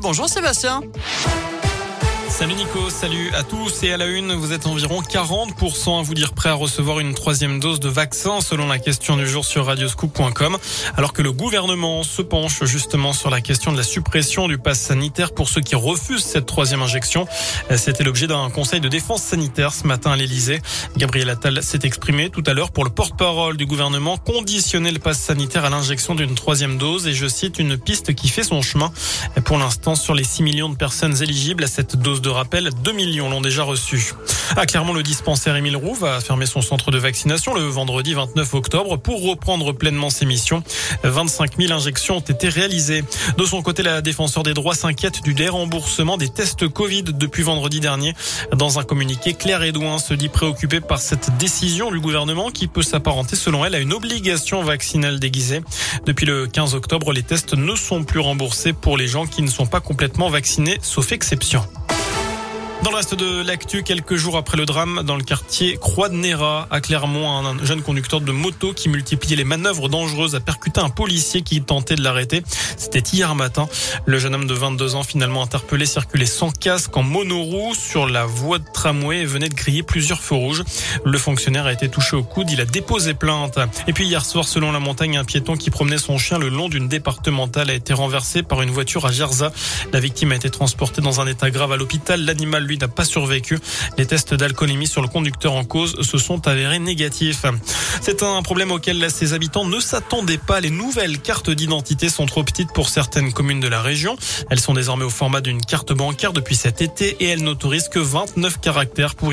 Bonjour Sébastien. Salut Nico, salut à tous et à la une, vous êtes environ 40% à vous dire prêt à recevoir une troisième dose de vaccin selon la question du jour sur radioscoop.com alors que le gouvernement se penche justement sur la question de la suppression du pass sanitaire pour ceux qui refusent cette troisième injection. C'était l'objet d'un conseil de défense sanitaire ce matin à l'Elysée. Gabriel Attal s'est exprimé tout à l'heure pour le porte-parole du gouvernement conditionner le pass sanitaire à l'injection d'une troisième dose et je cite une piste qui fait son chemin. Pour l'instant, sur les 6 millions de personnes éligibles à cette dose de rappel, 2 millions l'ont déjà reçu. À Clermont, le dispensaire Émile Roux va fermer son centre de vaccination le vendredi 29 octobre pour reprendre pleinement ses missions. 25 000 injections ont été réalisées. De son côté, la défenseur des droits s'inquiète du déremboursement des tests Covid depuis vendredi dernier. Dans un communiqué, Claire Edouin se dit préoccupée par cette décision du gouvernement qui peut s'apparenter selon elle à une obligation vaccinale déguisée. Depuis le 15 octobre, les tests ne sont plus remboursés pour les gens qui ne sont pas complètement vaccinés, sauf exception. Dans le reste de l'actu, quelques jours après le drame, dans le quartier Croix de Néra, à Clermont, un jeune conducteur de moto qui multipliait les manœuvres dangereuses a percuté un policier qui tentait de l'arrêter. C'était hier matin. Le jeune homme de 22 ans, finalement interpellé, circulait sans casque en monoroue sur la voie de tramway et venait de griller plusieurs feux rouges. Le fonctionnaire a été touché au coude. Il a déposé plainte. Et puis hier soir, selon la montagne, un piéton qui promenait son chien le long d'une départementale a été renversé par une voiture à Gerza. La victime a été transportée dans un état grave à l'hôpital. Lui n'a pas survécu. Les tests d'alcoolémie sur le conducteur en cause se sont avérés négatifs. C'est un problème auquel ses habitants ne s'attendaient pas. Les nouvelles cartes d'identité sont trop petites pour certaines communes de la région. Elles sont désormais au format d'une carte bancaire depuis cet été et elles n'autorisent que 29 caractères pour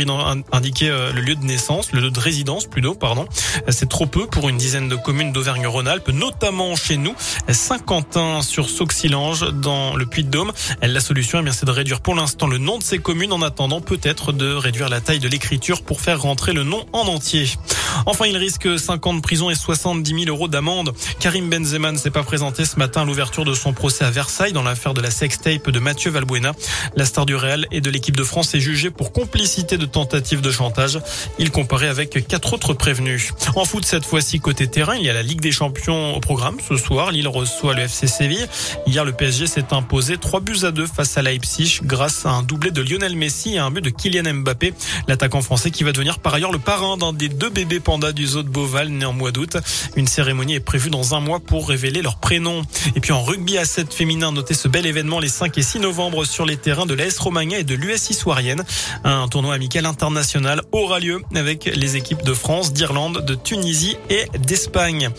indiquer euh, le lieu de naissance, le lieu de résidence plutôt, pardon. C'est trop peu pour une dizaine de communes d'Auvergne-Rhône-Alpes, notamment chez nous, Saint-Quentin sur Sauxilange dans le Puy-de-Dôme. La solution, eh c'est de réduire pour l'instant le nom de ces communes en attendant peut-être de réduire la taille de l'écriture pour faire rentrer le nom en entier. Enfin, il risque 5 ans de prison et 70 000 euros d'amende. Karim Benzema ne s'est pas présenté ce matin à l'ouverture de son procès à Versailles dans l'affaire de la sextape de Mathieu Valbuena. La star du Real et de l'équipe de France est jugée pour complicité de tentative de chantage. Il comparait avec quatre autres prévenus. En foot, cette fois-ci côté terrain, il y a la Ligue des Champions au programme. Ce soir, Lille reçoit le FC Séville. Hier, le PSG s'est imposé 3 buts à 2 face à Leipzig grâce à un doublé de Lionel Messi et un but de Kylian Mbappé, l'attaquant français qui va devenir par ailleurs le parrain d'un des deux bébés pandas du zoo de Beauval né en mois d'août. Une cérémonie est prévue dans un mois pour révéler leur prénom. Et puis en rugby à 7 féminin, notez ce bel événement les 5 et 6 novembre sur les terrains de l'AS Romagna et de l'US Soirienne. Un tournoi amical international aura lieu avec les équipes de France, d'Irlande, de Tunisie et d'Espagne.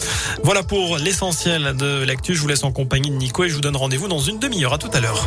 Voilà pour l'essentiel de l'actu. Je vous laisse en compagnie de Nico et je vous donne rendez-vous dans une demi-heure. À tout à l'heure.